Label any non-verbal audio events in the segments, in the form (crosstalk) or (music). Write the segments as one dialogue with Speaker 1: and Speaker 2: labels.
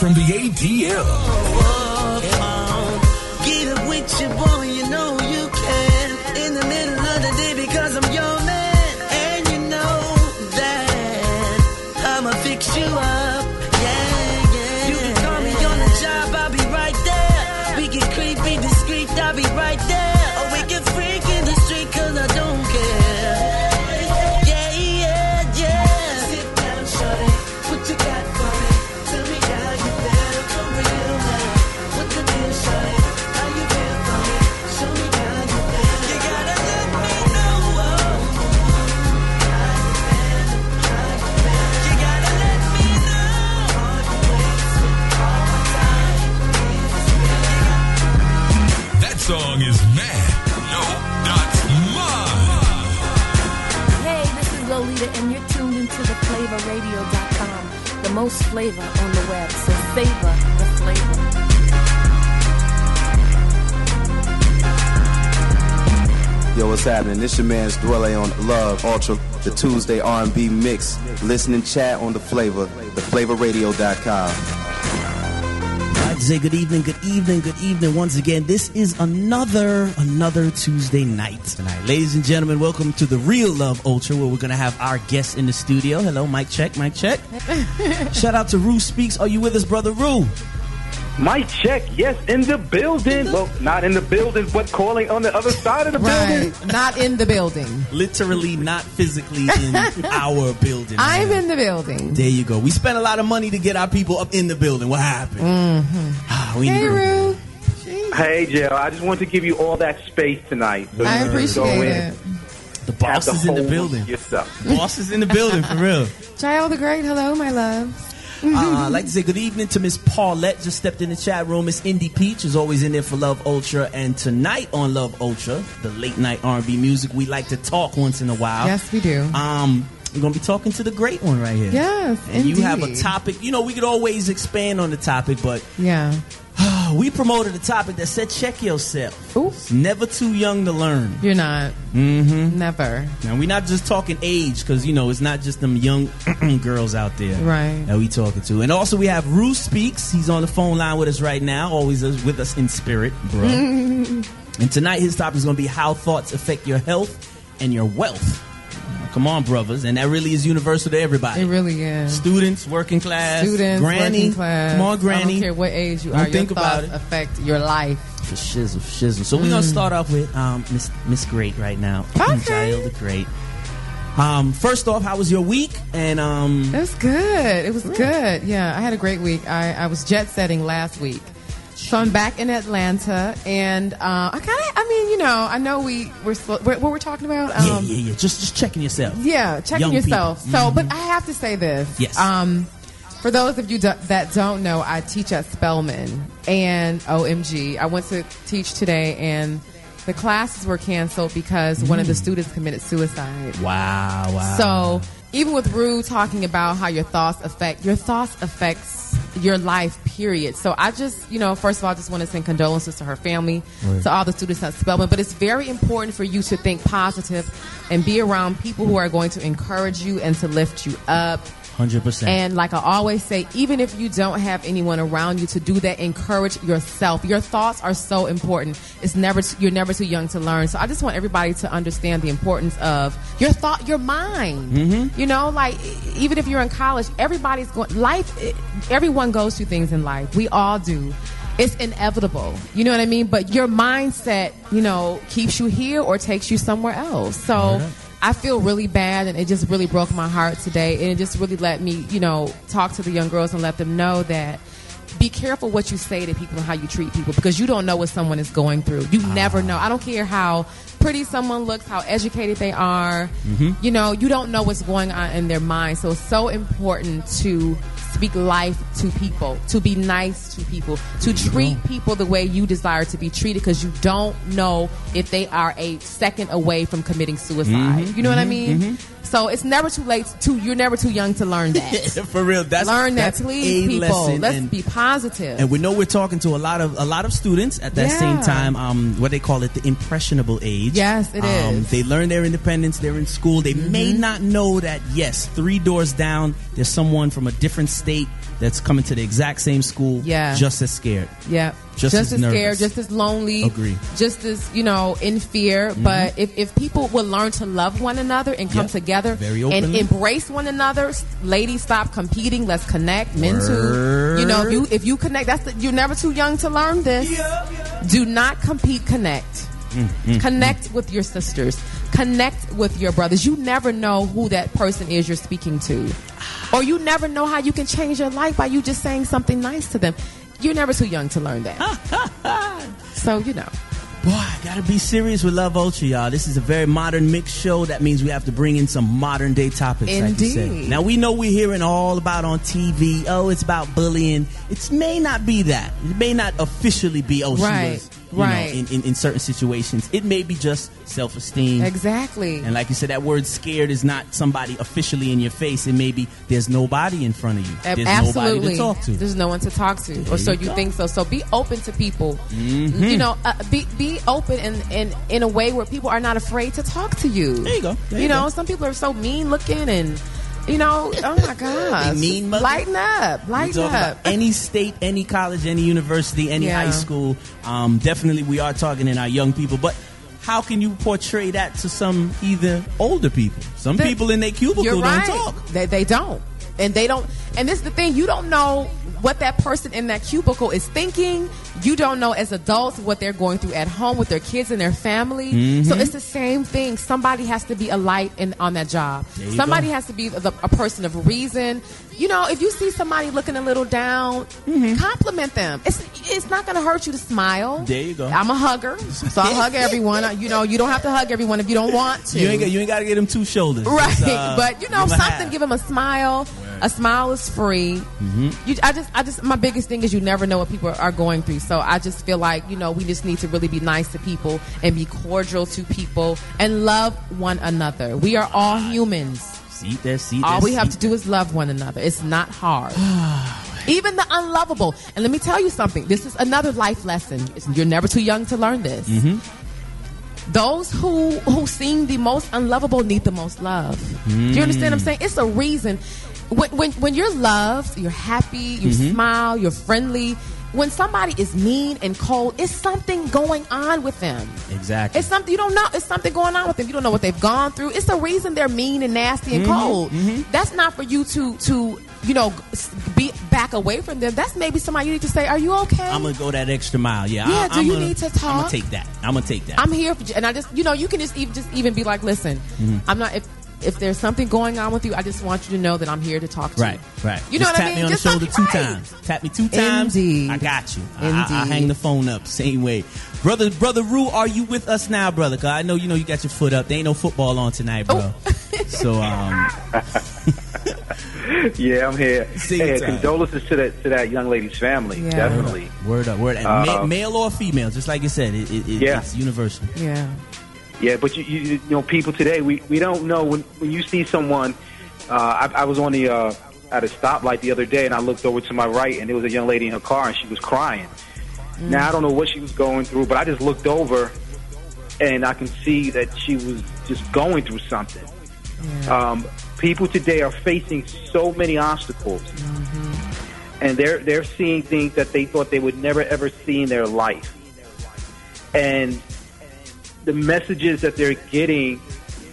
Speaker 1: from the ATL.
Speaker 2: Flavor on the web. So savor the flavor.
Speaker 3: Yo, what's happening? This your man's Dwelle on Love Ultra, the Tuesday R&B mix. Listen and chat on the flavor, theflavorradio.com.
Speaker 4: I'd good evening, good evening, good evening once again. This is another another Tuesday night tonight. Ladies and gentlemen, welcome to the Real Love Ultra where we're gonna have our guests in the studio. Hello, mic check, mic check. (laughs) Shout out to Rue Speaks. Are you with us, brother Rue?
Speaker 5: Mic check, yes, in the building. Well, not in the building, but calling on the other side of the building.
Speaker 6: Not in the building.
Speaker 4: Literally not physically in (laughs) our building.
Speaker 6: I'm
Speaker 4: man.
Speaker 6: in the building.
Speaker 4: There you go. We spent a lot of money to get our people up in the building. What happened? Ah, we
Speaker 6: Hey,
Speaker 4: need-
Speaker 6: Rue.
Speaker 5: Hey, Jill, I just wanted to give you all that space tonight. So
Speaker 6: I
Speaker 5: you can go
Speaker 6: appreciate it.
Speaker 4: The boss is in the
Speaker 5: whole
Speaker 4: building.
Speaker 5: Yourself.
Speaker 4: Boss is in the building for real. (laughs)
Speaker 6: Child the Great, hello, my love.
Speaker 4: Uh, I'd like to say good evening to Miss Paulette. Just stepped in the chat room. Miss Indy Peach is always in there for Love Ultra. And tonight on Love Ultra, the late night R&B music, we like to talk once in a while.
Speaker 6: Yes, we do.
Speaker 4: Um, we're gonna be talking to the great one right here.
Speaker 6: Yes,
Speaker 4: And you have a topic. You know, we could always expand on the topic, but
Speaker 6: Yeah. (sighs)
Speaker 4: we promoted a topic that said check yourself.
Speaker 6: Ooh.
Speaker 4: Never too young to learn.
Speaker 6: You're not. Mm-hmm. Never.
Speaker 4: Now we're not just talking age because you know it's not just them young (clears throat) girls out there
Speaker 6: Right.
Speaker 4: that we talking to. And also we have Rue speaks. He's on the phone line with us right now, always with us in spirit, bro. (laughs) and tonight his topic is going to be how thoughts affect your health and your wealth. Come on, brothers, and that really is universal to everybody.
Speaker 6: It really is.
Speaker 4: Students, working class,
Speaker 6: Students,
Speaker 4: granny.
Speaker 6: working class.
Speaker 4: Come on,
Speaker 6: I
Speaker 4: granny.
Speaker 6: don't care what age you
Speaker 4: Don't
Speaker 6: are. Your
Speaker 4: think about it.
Speaker 6: affect your life.
Speaker 4: For shizzle, for shizzle. So we're
Speaker 6: Mm.
Speaker 4: gonna start off with um, Miss Miss Great right now.
Speaker 6: Okay.
Speaker 4: Jael the Great. Um, first off, how was your week? And um,
Speaker 6: It was good. It was good. Yeah, I had a great week. I, I was jet setting last week. So I'm back in Atlanta, and uh, I kind of, I mean, you know, I know we we're what we're talking about.
Speaker 4: yeah,
Speaker 6: Um,
Speaker 4: yeah, yeah. Just just checking yourself.
Speaker 6: Yeah, checking
Speaker 4: Young
Speaker 6: yourself.
Speaker 4: people.
Speaker 6: So, but I have to say this.
Speaker 4: Yes.
Speaker 6: Um, for those of you do- that don't know, I teach at Spelman and OMG. I went to teach today, and the classes were canceled because one of the students committed suicide.
Speaker 4: Wow, wow.
Speaker 6: So even with Rue talking about how your thoughts affect your thoughts affects your life, period. So I just, you know, first of all, I just want to send condolences to her family, to all the students at Spelman. But it's very important for you to think positive and be around people who are going to encourage you and to lift you up.
Speaker 4: hundred percent.
Speaker 6: And like I always say, even if you don't have anyone around you to do that, encourage yourself. Your thoughts are so important. It's never t- you're never too young to learn. So I just want everybody to understand the importance of your thought, your mind.
Speaker 4: Mm-hmm.
Speaker 6: You know, like even if you're in college, everybody's going life. eh, Everyone goes through things in life. We all do. It's inevitable. You know what I mean? But your mindset, you know, keeps you here or takes you somewhere else. So. I feel really bad, and it just really broke my heart today. And it just really let me, you know, talk to the young girls and let them know that be careful what you say to people and how you treat people because you don't know what someone is going through. You never know. I don't care how pretty someone looks, how educated they are. You know, you don't know what's going on in their mind. So it's so important to speak life to people, to be nice to people, to treat people the way you desire to be treated because you don't know if they are a second away from committing suicide. You know what I mean? So it's never too late to you're never too young to learn that. (laughs)
Speaker 4: for real, that's
Speaker 6: learn that,
Speaker 4: that's
Speaker 6: please, people. Let's
Speaker 4: and,
Speaker 6: be positive.
Speaker 4: and we know we're talking to a lot of a lot of students at that same time. Um, what they call it, the impressionable age.
Speaker 6: Yes, it
Speaker 4: it is. They learn their independence. They're in school. They may
Speaker 6: Mm-hmm.
Speaker 4: not know that. Yes, three doors down, there's someone from a different state that's coming to the exact same school,
Speaker 6: Yeah.
Speaker 4: just as scared.
Speaker 6: Yeah.
Speaker 4: Just as
Speaker 6: as, scared, just as lonely.
Speaker 4: Agree. Mm-hmm.
Speaker 6: Just as, you know, in fear. But if, if people would learn to love one another and come
Speaker 4: Yep.
Speaker 6: together
Speaker 4: Very
Speaker 6: and embrace one another, ladies stop competing, let's connect. Men too. You know, if you if you connect, that's the, you're never too young to learn this. Do not compete, connect.
Speaker 4: Mm,
Speaker 6: Connect with your sisters. Connect with your brothers. You never know who that person is you're speaking to. Or you never know how you can change your life by you just saying something nice to them. You're never too young to learn that. (laughs) so, you know.
Speaker 4: Boy, I gotta be serious with Love Ultra, y'all. This is a very modern mix show. That means we have to bring in some modern day topics. Like.
Speaker 6: Indeed.
Speaker 4: Now we know we're hearing all about on TV. Oh, it's about bullying. It may not be that. It may not officially be. Oh,
Speaker 6: Right,
Speaker 4: she was. You know,
Speaker 6: right.
Speaker 4: in, in, in certain situations, it may be just self esteem.
Speaker 6: Exactly.
Speaker 4: And like you said, that word scared is not somebody officially in your face. It may be there's nobody in front of you. There's
Speaker 6: Absolutely.
Speaker 4: nobody to talk to.
Speaker 6: There's no one to talk to, or so
Speaker 4: you
Speaker 6: you.
Speaker 4: Mm-hmm.
Speaker 6: think so. So be open to people. You know, uh, be be open and in, in a way where people are not afraid to talk to you.
Speaker 4: There you go. There
Speaker 6: you
Speaker 4: you
Speaker 6: know, some people are so mean looking and. You know, oh my (laughs) gosh.
Speaker 4: mean muggy.
Speaker 6: Lighten up. Lighten up.
Speaker 4: any state, any college, any university, any
Speaker 6: Yeah.
Speaker 4: high school. Um, definitely, we are talking in our young people. But how can you portray that to some either older people? Some
Speaker 6: The-
Speaker 4: people in their cubicle
Speaker 6: You're
Speaker 4: don't talk.
Speaker 6: They, they don't. And they don't. And this is the thing. You don't know what that person in that cubicle is thinking. You don't know as adults what they're going through at home with their kids and their family.
Speaker 4: Mm-hmm.
Speaker 6: So it's the same thing. Somebody has to be a light in, on that job. Somebody
Speaker 4: go.
Speaker 6: has to be the, a person of reason. You know, if you see somebody looking a little down, compliment them. It's it's not going to hurt you to smile.
Speaker 4: Mm-hmm. There you go.
Speaker 6: I'm a hugger, so I hug everyone. You know, you don't have to hug everyone if you don't want to.
Speaker 4: You ain't, got, you ain't got to get them two shoulders.
Speaker 6: Right,
Speaker 4: uh,
Speaker 6: but you know
Speaker 4: give 'em a
Speaker 6: something. Give them a smile. A smile is free.
Speaker 4: Mm-hmm.
Speaker 6: You, I just, I just, my biggest thing is you never know what people are going through. So I just feel like you know we just need to really be nice to people and be cordial to people and love one another. We are all humans.
Speaker 4: See there, see
Speaker 6: All we have to do is love one another. It's not hard. (sighs) Even the unlovable. And let me tell you something. This is another life lesson. You're never too young to learn this. Those who who seem the most unlovable need the most love. Do you understand what I'm saying? It's a reason. When when, when you're loved, you're happy, you mm-hmm. smile, you're friendly. When somebody is mean and cold, it's something going on with them.
Speaker 4: Exactly.
Speaker 6: It's something you don't know. It's something going on with them. You don't know what they've gone through. It's the reason they're mean and nasty and mm-hmm. cold. Mm-hmm. That's not for you to to you know be back away from them. That's maybe somebody you need to say, "Are you okay?"
Speaker 4: I'm gonna go that extra mile. Yeah.
Speaker 6: Yeah,
Speaker 4: I,
Speaker 6: do
Speaker 4: I'm
Speaker 6: you
Speaker 4: gonna-
Speaker 6: need to
Speaker 4: I'm gonna take that. I'm gonna take that.
Speaker 6: I'm here for you. And I just, you know, you can just even just even be like, listen,
Speaker 4: Mm-hmm.
Speaker 6: I'm not. If if there's something going on with you, I just want you to know that I'm here to talk to
Speaker 4: Right,
Speaker 6: you.
Speaker 4: right. right.
Speaker 6: You know
Speaker 4: Just
Speaker 6: what
Speaker 4: tap
Speaker 6: I mean?
Speaker 4: me on
Speaker 6: Just
Speaker 4: the shoulder two
Speaker 6: right.
Speaker 4: times. Tap me two times.
Speaker 6: Indeed.
Speaker 4: I got you. I, I, I hang the phone up same way. Brother, brother Rue, are you with us now, brother? 'Cause I know you know you got your foot up. There ain't no football on tonight, bro.
Speaker 6: Oh. (laughs)
Speaker 4: so um, (laughs)
Speaker 5: Yeah, I'm here.
Speaker 4: Sing
Speaker 5: hey,
Speaker 4: time.
Speaker 5: condolences to that to that young lady's family.
Speaker 6: Yeah.
Speaker 5: Definitely.
Speaker 4: word up, word. And ma-
Speaker 5: Uh,
Speaker 4: male or female, just like you said, it, it, it,
Speaker 5: Yeah.
Speaker 4: it's universal.
Speaker 6: Yeah.
Speaker 5: Yeah, but you, you, you know, people today, we, we don't know when when you see someone. Uh, I, I was on the uh, at a stoplight the other day, and I looked over to my right, and there was a young lady in her car, and she was crying. Now I don't know what she was going through, but I just looked over, and I can see that she was just going through something. Um, people today are facing so many obstacles, and they're they're seeing things that they thought they would never ever see in their life, and the messages that they're getting,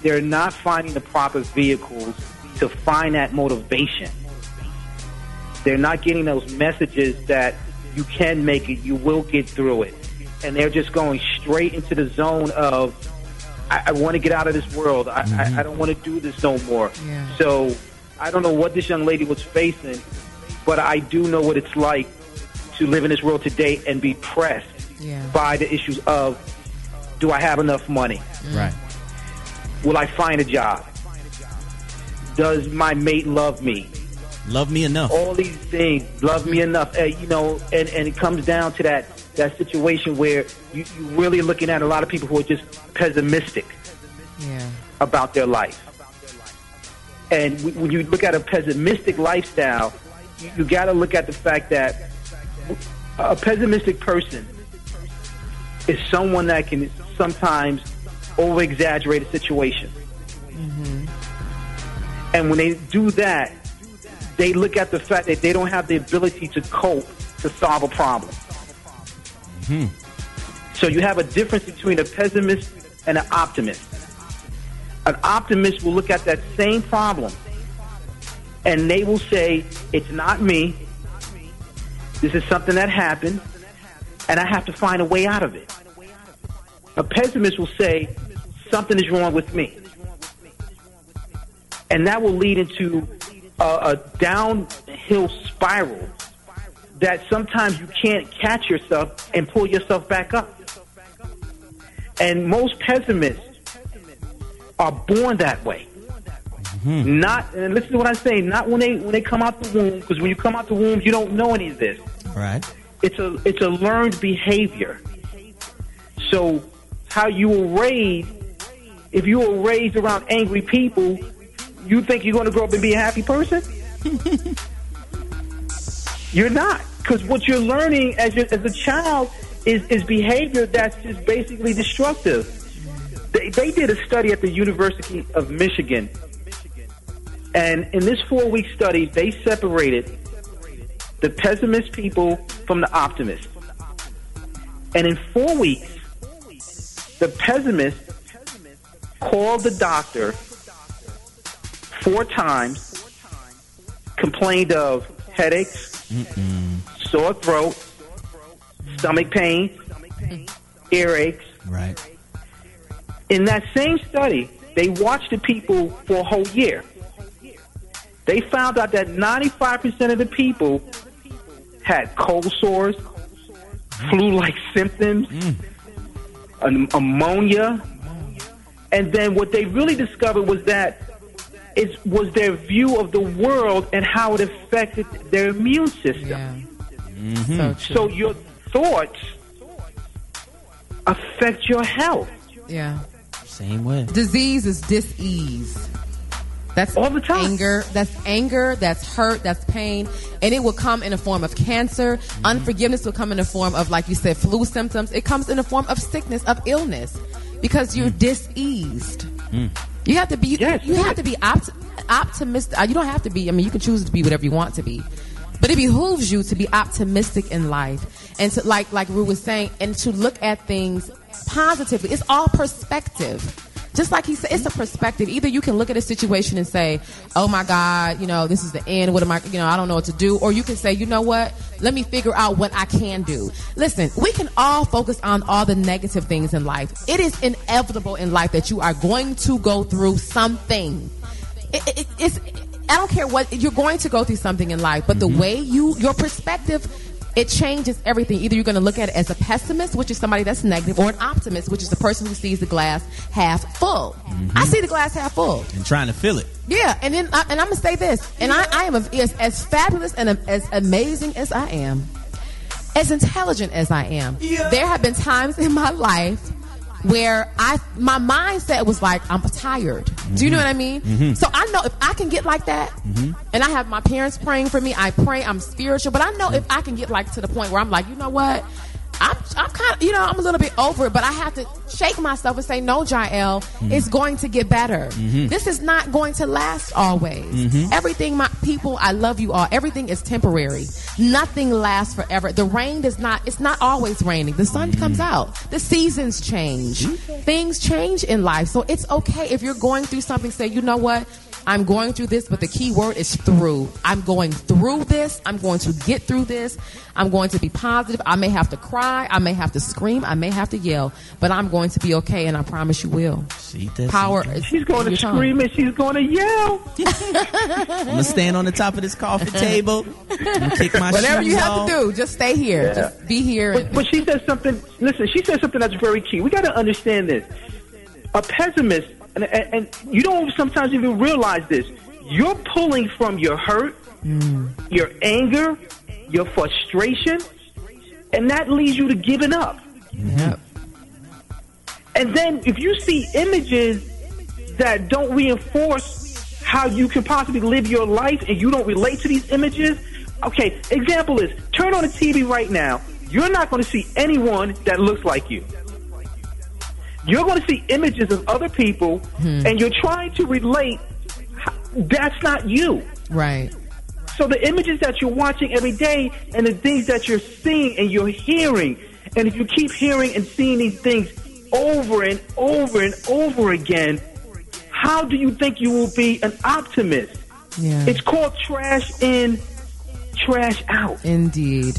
Speaker 5: they're not finding the proper vehicles to find that motivation. They're not getting those messages that you can make it, you will get through it. And they're just going straight into the zone of, I, I want to get out of this world. I, I, mm-hmm. I don't want to do this no more.
Speaker 6: Yeah.
Speaker 5: So I don't know what this young lady was facing, but I do know what it's like to live in this world today and be pressed
Speaker 6: Yeah.
Speaker 5: by the issues of do I have enough money?
Speaker 4: Right.
Speaker 5: Will I find a job? Does my mate love me?
Speaker 4: Love me enough.
Speaker 5: All these things, love me enough, uh, you know, and, and it comes down to that that situation where you, you're really looking at a lot of people who are just pessimistic
Speaker 6: Yeah.
Speaker 5: about their life. And when you look at a pessimistic lifestyle, you, you got to look at the fact that a pessimistic person is someone that can sometimes over exaggerate a situation. Mm-hmm. And when they do that, they look at the fact that they don't have the ability to cope to solve a problem. Mm-hmm. So you have a difference between a pessimist and an optimist. An optimist will look at that same problem and they will say, It's not me. This is something that happened, and I have to find a way out of it. A pessimist will say, Something is wrong with me. And that will lead into a, a downhill spiral that sometimes you can't catch yourself and pull yourself back up. And most pessimists are born that way. Mm-hmm. Not and listen to what I say. Not when they when they come out the womb, because when you come out the womb, you don't know any of this.
Speaker 4: Right.
Speaker 5: It's a it's a learned behavior. So how you were raised, if you were raised around angry people, you think you're going to grow up and be a happy person? (laughs) you're not, because what you're learning as as a child is is behavior that's just basically destructive. They, they did a study at the University of Michigan, and in this four week study, they separated the pessimist people from the optimists. And in four weeks, the pessimist called the doctor four times, complained of headaches, sore throat, stomach pain, earaches.
Speaker 4: Right.
Speaker 5: In that same study, they watched the people for a whole year. They found out that 95% of the people had cold sores, flu-like symptoms, mm. An- pneumonia, and then what they really discovered was that it was their view of the world and how it affected their immune system.
Speaker 6: Yeah. Mm-hmm. So true.
Speaker 5: So your thoughts affect your health.
Speaker 6: yeah.
Speaker 4: Same way.
Speaker 6: Disease is dis-ease. That's
Speaker 5: All the time.
Speaker 6: anger. That's anger. That's hurt. That's pain, and it will come in a form of cancer.
Speaker 5: Mm-hmm.
Speaker 6: Unforgiveness will come in a form of, like you said, flu symptoms. It comes in a form of sickness, of illness, because you're diseased. You have to be.
Speaker 5: Mm. Yes,
Speaker 6: you
Speaker 5: yes.
Speaker 6: have to be opt- optimistic. Uh, You don't have to be. I mean, you can choose to be whatever you want to be. But it behooves you to be optimistic in life, and to like like Rue was saying, and to look at things positively. It's all perspective. Just like he said, it's a perspective. Either you can look at a situation and say, "Oh my God, you know, this is the end. What am I? You know, I don't know what to do." Or you can say, "You know what? Let me figure out what I can do." Listen, we can all focus on all the negative things in life. It is inevitable in life that you are going to go through something. It, it, it's I don't care what you're going to go through something in life, but the mm-hmm. way you your perspective it changes everything. Either you're going to look at it as a pessimist, which is somebody that's negative, or an optimist, which is the person who sees the glass half full. Mm-hmm. I see the glass half full.
Speaker 4: And trying to fill it.
Speaker 6: Yeah, and then I, and I'm gonna say this, and I, I am a, as, as fabulous and as amazing as I am, as intelligent as I am. There have been times in my life where I my mindset was like I'm tired. Do you know what I mean? Mm-hmm. Mm-hmm. So I know if I can get like that, mm-hmm. and I have my parents praying for me. I pray. I'm spiritual, but I know if I can get like to the point where I'm like, you know what? I'm, I'm kind of, you know, I'm a little bit over it, but I have to shake myself and say, no, Jael, mm-hmm. it's going to get better. Mm-hmm. This is not going to last always. Mm-hmm. Everything, my people, I love you all. Everything is temporary. Nothing lasts forever. The rain does not, it's not always raining. The sun comes out. The seasons change. Things change in life. So it's okay if you're going through something, say, you know what? I'm going through this, but the key word is through. I'm going through this. I'm going to get through this. I'm going to be positive. I may have to cry. I may have to scream. I may have to yell, but I'm going to be okay, and I promise you will.
Speaker 4: See?
Speaker 6: Power. Is
Speaker 5: She's going to
Speaker 6: your tongue.
Speaker 5: scream and she's going to yell. (laughs)
Speaker 4: I'm gonna stand on the top of this coffee table and kick my
Speaker 6: Whatever you have
Speaker 4: off.
Speaker 6: to do, just stay here. Just be here.
Speaker 5: But,
Speaker 6: and-
Speaker 5: but she says something. Listen, she says something that's very key. We got to understand this. A pessimist, and, and, and you don't sometimes even realize this. You're pulling from your hurt, your anger, your frustration, and that leads you to giving up.
Speaker 6: Yep.
Speaker 5: And then if you see images that don't reinforce how you can possibly live your life and you don't relate to these images, okay, example is turn on the TV right now. You're not going to see anyone that looks like you. You're going to see images of other people hmm. and you're trying to relate. That's not you.
Speaker 6: Right.
Speaker 5: So the images that you're watching every day and the things that you're seeing and you're hearing, and if you keep hearing and seeing these things over and over and over again, how do you think you will be an optimist?
Speaker 6: Yeah.
Speaker 5: It's called trash in, trash out.
Speaker 6: Indeed.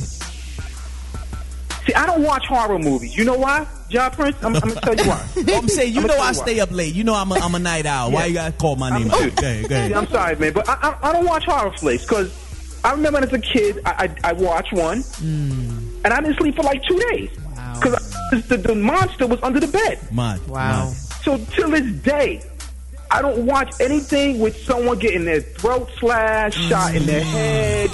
Speaker 5: See, I don't watch horror movies. You know why, John Prince? I'm, I'm gonna tell you why. (laughs)
Speaker 4: I'm saying, you
Speaker 5: I'ma
Speaker 4: know, I
Speaker 5: you
Speaker 4: stay
Speaker 5: why.
Speaker 4: up late. You know, I'm a, I'm a night owl. Why you gotta call my name?
Speaker 5: I'm-
Speaker 4: out? (laughs) Go ahead, go ahead.
Speaker 5: I'm sorry, man, but I, I, I don't watch horror flicks because I remember as a kid I, I, I watched one hmm. and I didn't sleep for like two days
Speaker 6: Wow.
Speaker 5: because the, the monster was under the bed.
Speaker 4: Mud.
Speaker 6: Wow.
Speaker 4: mud.
Speaker 5: So till this day, I don't watch anything with someone getting their throat slashed, shot in their mm. head.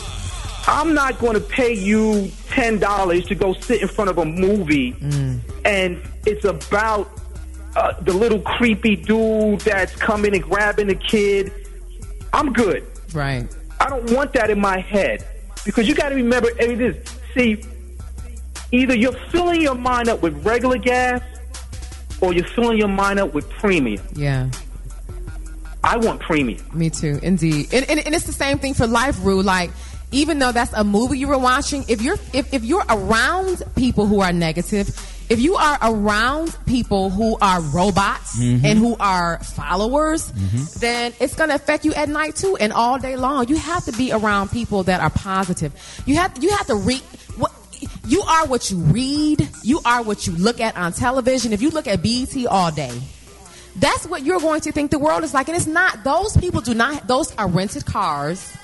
Speaker 5: I'm not going to pay you ten dollars to go sit in front of a movie, and it's about uh, the little creepy dude that's coming and grabbing the kid. I'm good.
Speaker 6: Right.
Speaker 5: I don't want that in my head because you got to remember it is. See, either you're filling your mind up with regular gas, or you're filling your mind up with premium.
Speaker 6: Yeah.
Speaker 5: I want premium.
Speaker 6: Me too, indeed. And, and, and it's the same thing for life, Rue. Like, even though that's a movie you were watching, if you're if, if you're around people who are negative, if you are around people who are robots mm-hmm. and who are followers, mm-hmm. then it's going to affect you at night too and all day long. You have to be around people that are positive. You have you have to read what you are what you read. You are what you look at on television. If you look at BET all day, that's what you're going to think the world is like. And it's not. Those people do not, those are rented cars.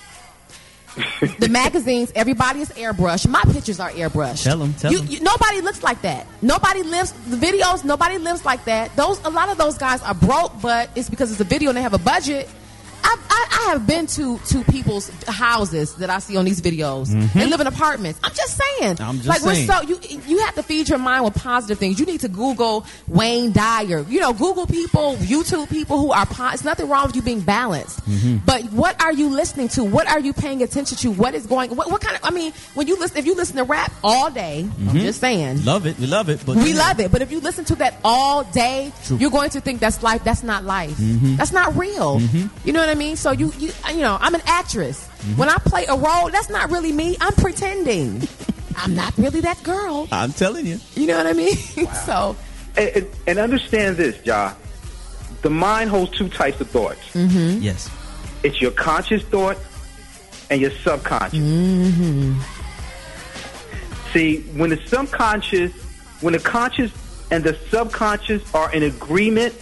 Speaker 6: The magazines, everybody is airbrushed. My pictures are airbrushed.
Speaker 4: Tell 'em, tell
Speaker 6: You-
Speaker 4: 'em.
Speaker 6: you- nobody looks like that. Nobody lives, the videos, nobody lives like that. Those, a lot of those guys are broke, but it's because it's a video and they have a budget. I, I, I have been to, to people's houses that I see on these videos. They live in apartments. I'm just saying.
Speaker 4: Mm-hmm. I'm just
Speaker 6: like
Speaker 4: saying.
Speaker 6: we're so you you have to feed your mind with positive things. You need to Google Wayne Dyer. You know, Google people, YouTube people who are. Po- it's nothing wrong with you being balanced.
Speaker 4: Mm-hmm.
Speaker 6: But what are you listening to? What are you paying attention to? What is going? What, what kind of? I mean, when you listen, if you listen to rap all day, I'm just saying.
Speaker 4: Love it. We love it. But
Speaker 6: We love it, but if you listen to that all day,
Speaker 4: True.
Speaker 6: you're going to think that's life. That's not life. That's not real. You know what I mean? So you, you, you know, I'm an actress. When I play a role, that's not really me. I'm pretending. (laughs) I'm not really that girl.
Speaker 4: I'm telling you.
Speaker 6: You know what I mean? (laughs) so
Speaker 5: And, and, and understand this, Ja. The mind holds two types of thoughts.
Speaker 4: Yes.
Speaker 5: It's your conscious thought and your subconscious. Hmm. See, when the subconscious, when the conscious and the subconscious are in agreement,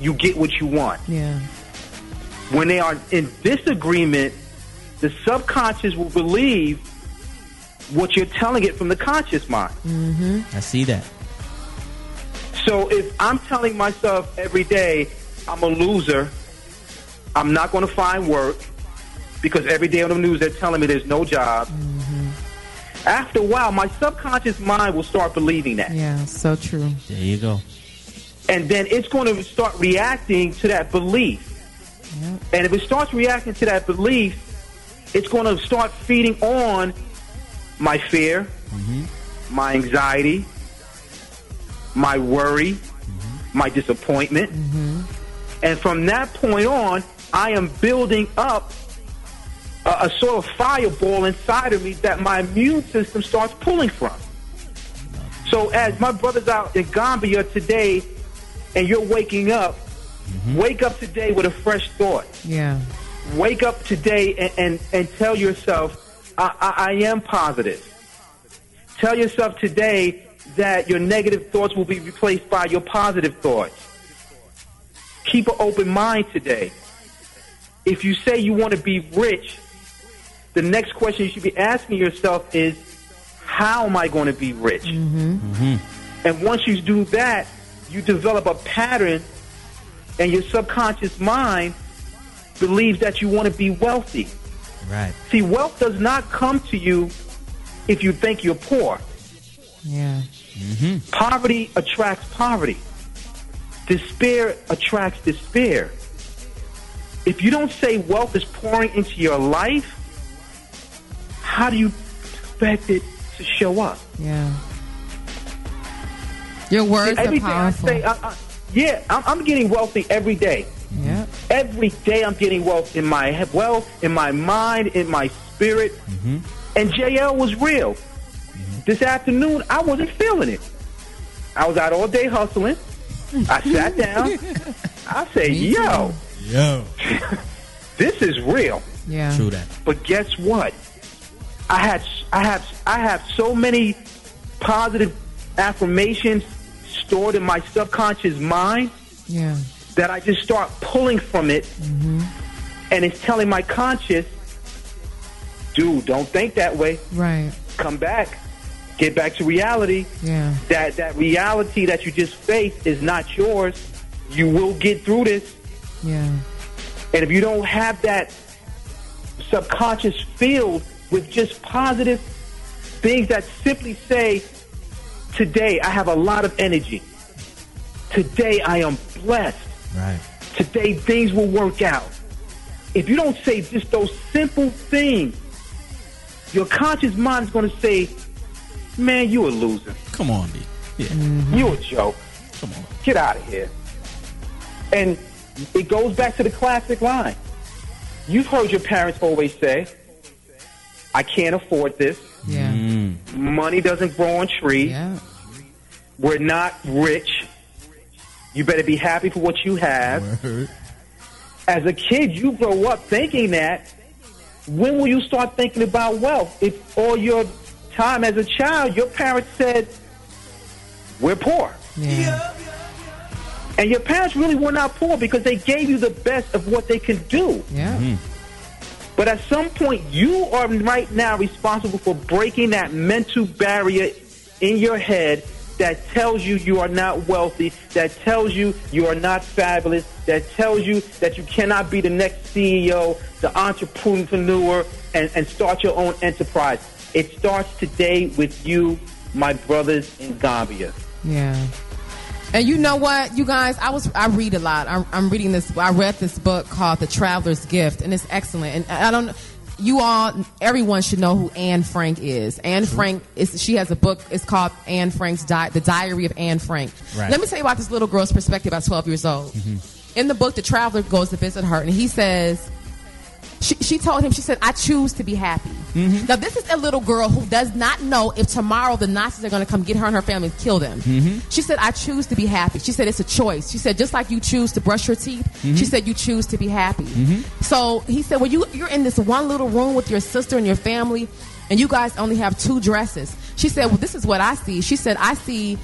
Speaker 5: you get what you want.
Speaker 6: yeah,
Speaker 5: When they are in disagreement, the subconscious will believe what you're telling it from the conscious mind. Mm-hmm.
Speaker 4: I see that.
Speaker 5: So if I'm telling myself every day I'm a loser, I'm not going to find work because every day on the news they're telling me there's no job. Mm-hmm. After a while, my subconscious mind will start believing that.
Speaker 6: yeah, so true.
Speaker 4: There you go.
Speaker 5: And then it's going to start reacting to that belief. And if it starts reacting to that belief, it's going to start feeding on my fear, mm-hmm. my anxiety, my worry, mm-hmm. my disappointment. Mm-hmm. And from that point on, I am building up a, a sort of fireball inside of me that my immune system starts pulling from. So as my brother's out in Gambia today, and you're waking up, wake up today with a fresh thought.
Speaker 6: Yeah,
Speaker 5: Wake up today and, and, and tell yourself, I, I, I am positive. Tell yourself today that your negative thoughts will be replaced by your positive thoughts. Keep an open mind today. If you say you want to be rich, the next question you should be asking yourself is, how am I going to be rich? Mm-hmm. Mm-hmm. And once you do that, you develop a pattern, and your subconscious mind believes that you want to be wealthy.
Speaker 4: Right.
Speaker 5: See, wealth does not come to you if you think you're poor.
Speaker 6: yeah, Hmm.
Speaker 5: Poverty attracts poverty. Despair attracts despair. If you don't say wealth is pouring into your life, how do you expect it to show up?
Speaker 6: yeah. Your words are
Speaker 5: Every day I
Speaker 6: powerful.
Speaker 5: say, I, I, yeah, I'm, I'm getting wealthy every day.
Speaker 6: yeah,
Speaker 5: Every day I'm getting wealth in my he- wealth, in my mind, in my spirit. Mm-hmm. And Jael was real. Mm-hmm. This afternoon, I wasn't feeling it. I was out all day hustling. I sat down. (laughs) I say,
Speaker 6: Me too.
Speaker 5: yo,
Speaker 4: Yo. (laughs)
Speaker 5: this is real.
Speaker 6: Yeah.
Speaker 4: True that.
Speaker 5: But guess what? I had I have I have so many positive affirmations stored in my subconscious mind
Speaker 6: Yeah.
Speaker 5: that I just start pulling from it, mm-hmm. and it's telling my conscious, dude, don't think that way.
Speaker 6: Right.
Speaker 5: Come back, get back to reality.
Speaker 6: Yeah.
Speaker 5: That that reality that you just faced is not yours. You will get through this.
Speaker 6: Yeah.
Speaker 5: And if you don't have that subconscious field with just positive things that simply say, today I have a lot of energy. Today I am blessed.
Speaker 4: Right.
Speaker 5: Today things will work out. If you don't say just those simple things, your conscious mind is going to say, man, you a loser.
Speaker 4: Come on, B. Yeah. Mm-hmm.
Speaker 5: You a joke.
Speaker 4: Come on.
Speaker 5: Get out of here. And it goes back to the classic line. You've heard your parents always say, I can't afford this.
Speaker 6: Yeah.
Speaker 5: Money doesn't grow on trees.
Speaker 6: Yeah.
Speaker 5: We're not rich. You better be happy for what you have.
Speaker 4: Word.
Speaker 5: As a kid, you grow up thinking that. When will you start thinking about wealth? If all your time as a child, your parents said, we're poor.
Speaker 6: Yeah.
Speaker 5: And your parents really were not poor because they gave you the best of what they can do.
Speaker 6: Yeah. Mm-hmm.
Speaker 5: But at some point, you are right now responsible for breaking that mental barrier in your head that tells you you are not wealthy, that tells you you are not fabulous, that tells you that you cannot be the next CEO, the entrepreneur, and, and start your own enterprise. It starts today with you, my brothers in Gambia.
Speaker 6: Yeah. And you know what, you guys, I was I read a lot. I'm, I'm reading this. I read this book called The Traveler's Gift, and it's excellent. And I don't. You all, everyone should know who Anne Frank is. Anne Frank is. She has a book. It's called Anne Frank's Di- The Diary of Anne Frank.
Speaker 4: Right.
Speaker 6: Let me tell you about this little girl's perspective at 12 years old. Mm-hmm. In the book, the traveler goes to visit her, and he says, she, she told him, she said, I choose to be happy. Mm-hmm. Now, this is a little girl who does not know if tomorrow the Nazis are going to come get her and her family and kill them. Mm-hmm. She said, I choose to be happy. She said, it's a choice. She said, just like you choose to brush your teeth, mm-hmm. she said, you choose to be happy. So he said, well, you, you're in this one little room with your sister and your family, and you guys only have two dresses. She said, well, this is what I see. She said, I see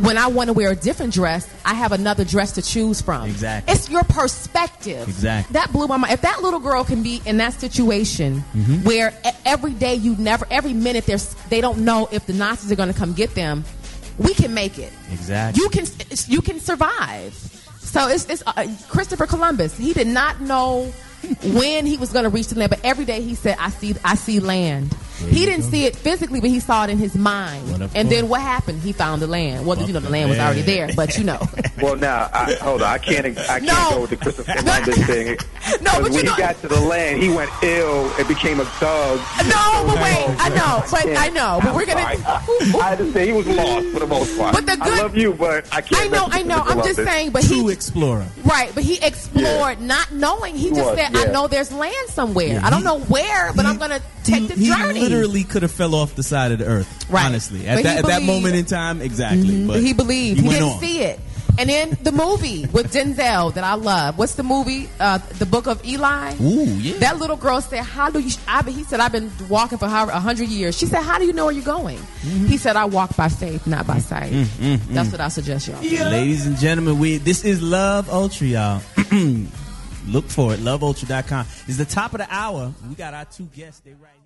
Speaker 6: when I want to wear a different dress, I have another dress to choose from.
Speaker 4: Exactly.
Speaker 6: It's your perspective.
Speaker 4: Exactly.
Speaker 6: That blew my mind. If that little girl can be in that situation where e- every day you never, every minute there's, they don't know if the Nazis are going to come get them, we can make it.
Speaker 4: Exactly.
Speaker 6: You can, you can survive. So it's, it's uh, Christopher Columbus. He did not know when he was going to reach the land, but every day he said, "I see, I see land."
Speaker 4: There
Speaker 6: He didn't
Speaker 4: go.
Speaker 6: see it physically, but he saw it in his mind.
Speaker 4: Well, of
Speaker 6: and then what happened? He found the land. Well, you know, the
Speaker 4: the
Speaker 6: land was already there, but you know. (laughs)
Speaker 5: Well, now, I, hold on. I can't. I can't
Speaker 6: No.
Speaker 5: go with the Christopher Columbus thing. (laughs)
Speaker 6: No,
Speaker 5: 'Cause
Speaker 6: but
Speaker 5: when
Speaker 6: you
Speaker 5: he
Speaker 6: know-
Speaker 5: got to the land, he went ill and became a thug.
Speaker 6: No, but wait, I know, but I know, but we're gonna.
Speaker 5: I, I say he was lost for the most part.
Speaker 6: But the good, I
Speaker 5: love you, but I can't.
Speaker 6: I know, I know. I'm just saying, but
Speaker 4: True
Speaker 6: he
Speaker 4: explorer.
Speaker 6: right, but he explored, not knowing. He just said, "I know there's land somewhere.
Speaker 4: Yeah,
Speaker 6: I don't
Speaker 4: he-
Speaker 6: know where, but
Speaker 4: He-
Speaker 6: I'm gonna take
Speaker 4: he,
Speaker 6: the
Speaker 4: he
Speaker 6: journey."
Speaker 4: He literally could have fell off the side of the earth.
Speaker 6: Right.
Speaker 4: Honestly, at that at that moment in time, exactly. Mm-hmm. But
Speaker 6: But he believed.
Speaker 4: He,
Speaker 6: He, didn't
Speaker 4: on.
Speaker 6: see it. And then the movie with Denzel that I love. What's the movie? Uh, the Book of Eli.
Speaker 4: Ooh, yeah.
Speaker 6: That little girl said, "How do you?" I, he said, "I've been walking for a hundred years." She said, "How do you know where you're going?"
Speaker 4: Mm-hmm.
Speaker 6: He said, "I walk by faith, not by sight." That's what I suggest y'all. do.
Speaker 4: Ladies and gentlemen, we this is Love Ultra, y'all. (clears throat) Look for it. LoveUltra.com. It's the top of the hour. We got our two guests. They right.